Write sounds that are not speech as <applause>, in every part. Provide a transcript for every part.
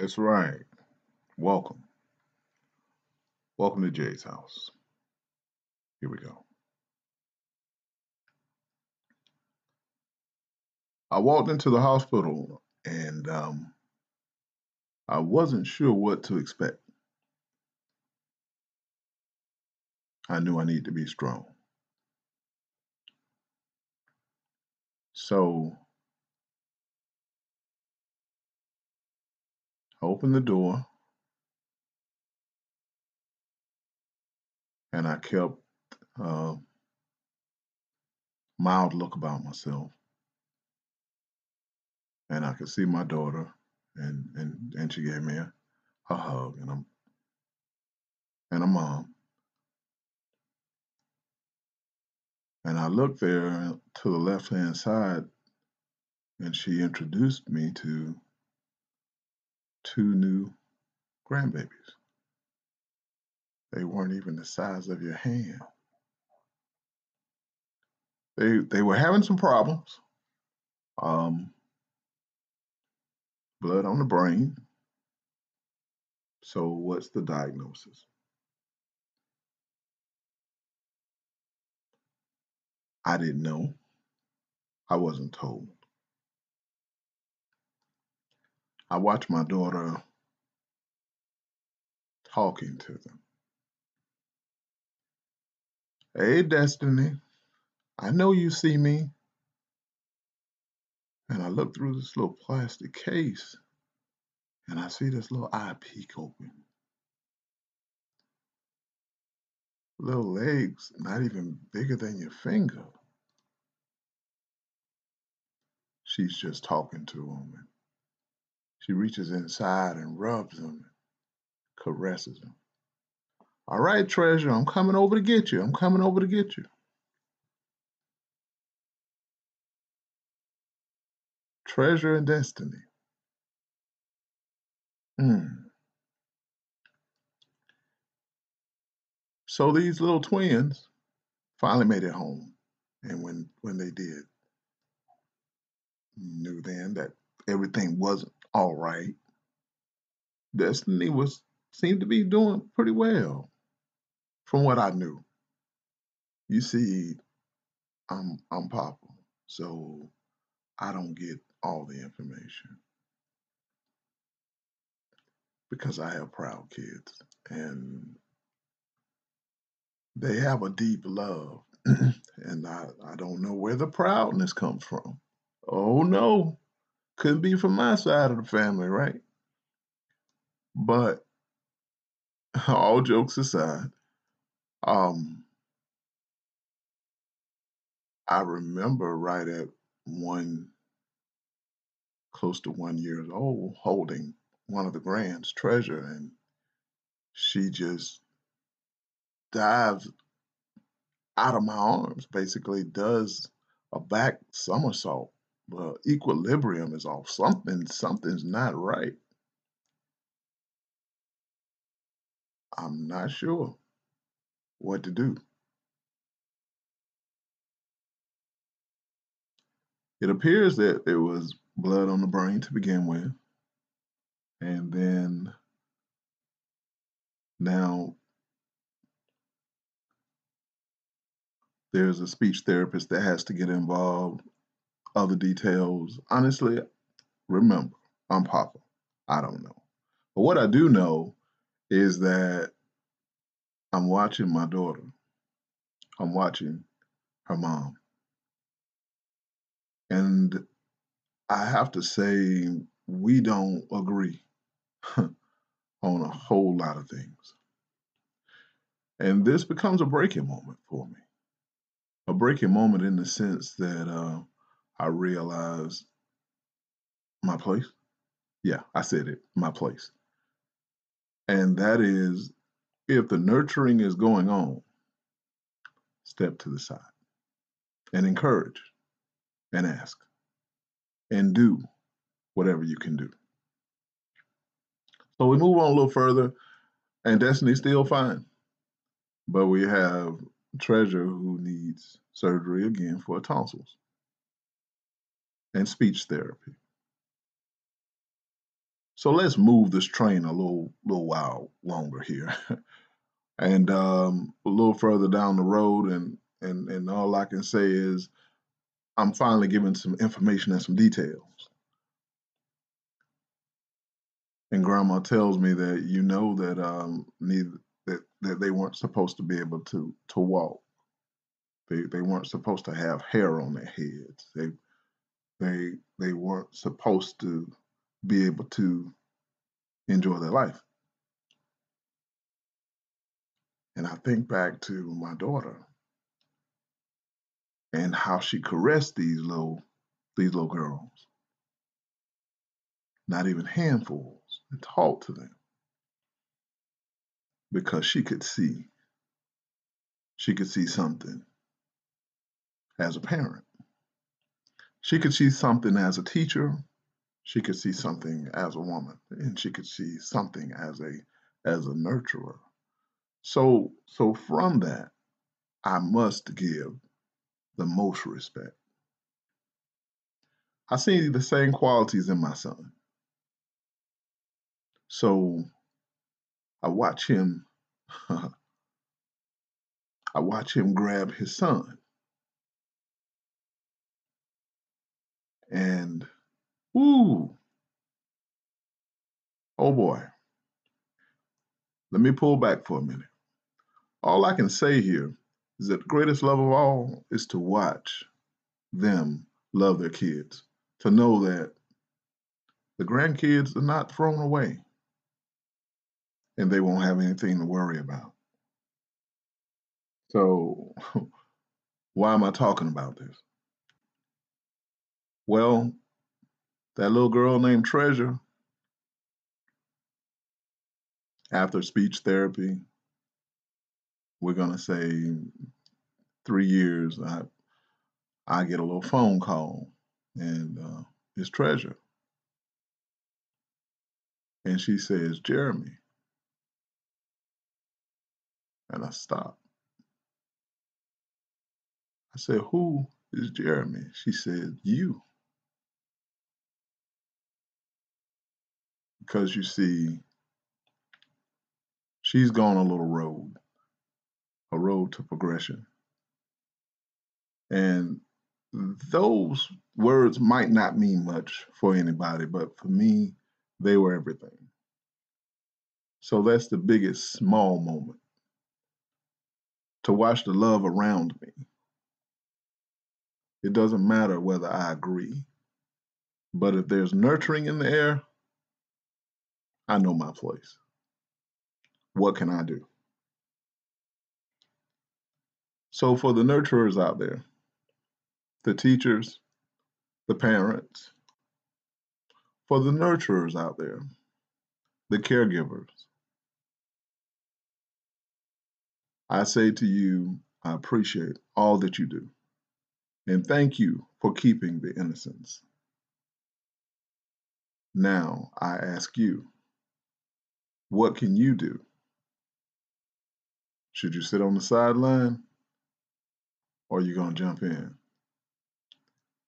That's right. Welcome. Welcome to Jay's house. Here we go. I walked into the hospital and um, I wasn't sure what to expect. I knew I needed to be strong. So opened the door and I kept a mild look about myself. And I could see my daughter and and, and she gave me a, a hug and I'm and a mom. And I looked there to the left hand side and she introduced me to two new grandbabies. They weren't even the size of your hand. They they were having some problems. Um, blood on the brain. So what's the diagnosis? I didn't know. I wasn't told. I watched my daughter talking to them. Hey, Destiny, I know you see me. And I look through this little plastic case and I see this little eye peek open. Little legs, not even bigger than your finger. She's just talking to him. She reaches inside and rubs him, caresses him. All right, treasure, I'm coming over to get you. I'm coming over to get you. Treasure and destiny. Hmm. So these little twins finally made it home. And when when they did, knew then that everything wasn't all right. Destiny was seemed to be doing pretty well from what I knew. You see, I'm I'm Papa, so I don't get all the information because I have proud kids and they have a deep love <clears throat> and I, I don't know where the proudness comes from. Oh no, couldn't be from my side of the family, right? But <laughs> all jokes aside, um, I remember right at one, close to one years old, holding one of the grands treasure, and she just dives out of my arms, basically does a back somersault. The equilibrium is off. Something, something's not right. I'm not sure what to do. It appears that it was blood on the brain to begin with. And then now there's a speech therapist that has to get involved, other details. Honestly, remember, I'm Papa. I don't know. But what I do know is that I'm watching my daughter. I'm watching her mom. And I have to say, we don't agree <laughs> on a whole lot of things. And this becomes a breaking moment for me. A breaking moment in the sense that uh, I realize my place. Yeah, I said it, my place. And that is if the nurturing is going on, step to the side and encourage and ask and do whatever you can do. So we move on a little further, and Destiny's still fine. But we have Treasure who needs surgery again for tonsils and speech therapy. So let's move this train a little little while longer here. <laughs> and um, a little further down the road and and and all I can say is I'm finally given some information and some details. And grandma tells me that you know that um neither that, that they weren't supposed to be able to to walk. They they weren't supposed to have hair on their heads. They they they weren't supposed to be able to enjoy their life. And I think back to my daughter and how she caressed these little these little girls. Not even handfuls, and talked to them. Because she could see. She could see something as a parent. She could see something as a teacher. She could see something as a woman. And she could see something as a as a nurturer. So so from that, I must give the most respect. I see the same qualities in my son. So I watch him <laughs> I watch him grab his son. And ooh, oh boy. Let me pull back for a minute. All I can say here is that the greatest love of all is to watch them love their kids, to know that the grandkids are not thrown away and they won't have anything to worry about. So, <laughs> why am I talking about this? Well, that little girl named Treasure, after speech therapy, we're going to say three years, I, I get a little phone call, and uh, it's Treasure. And she says, Jeremy. And I stop. I said, Who is Jeremy? She said, You. Because you see, she's gone a little road, a road to progression. And those words might not mean much for anybody, but for me, they were everything. So that's the biggest small moment to watch the love around me. It doesn't matter whether I agree, but if there's nurturing in the air, I know my place. What can I do? So, for the nurturers out there, the teachers, the parents, for the nurturers out there, the caregivers, I say to you, I appreciate all that you do. And thank you for keeping the innocence. Now I ask you, what can you do? Should you sit on the sideline or are you going to jump in?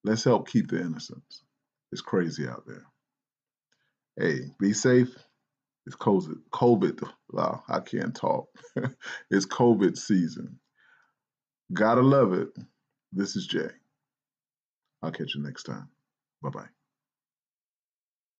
Let's help keep the innocence. It's crazy out there. Hey, be safe. It's COVID. COVID. Wow, I can't talk. <laughs> it's COVID season. Gotta love it. This is Jay. I'll catch you next time. Bye bye.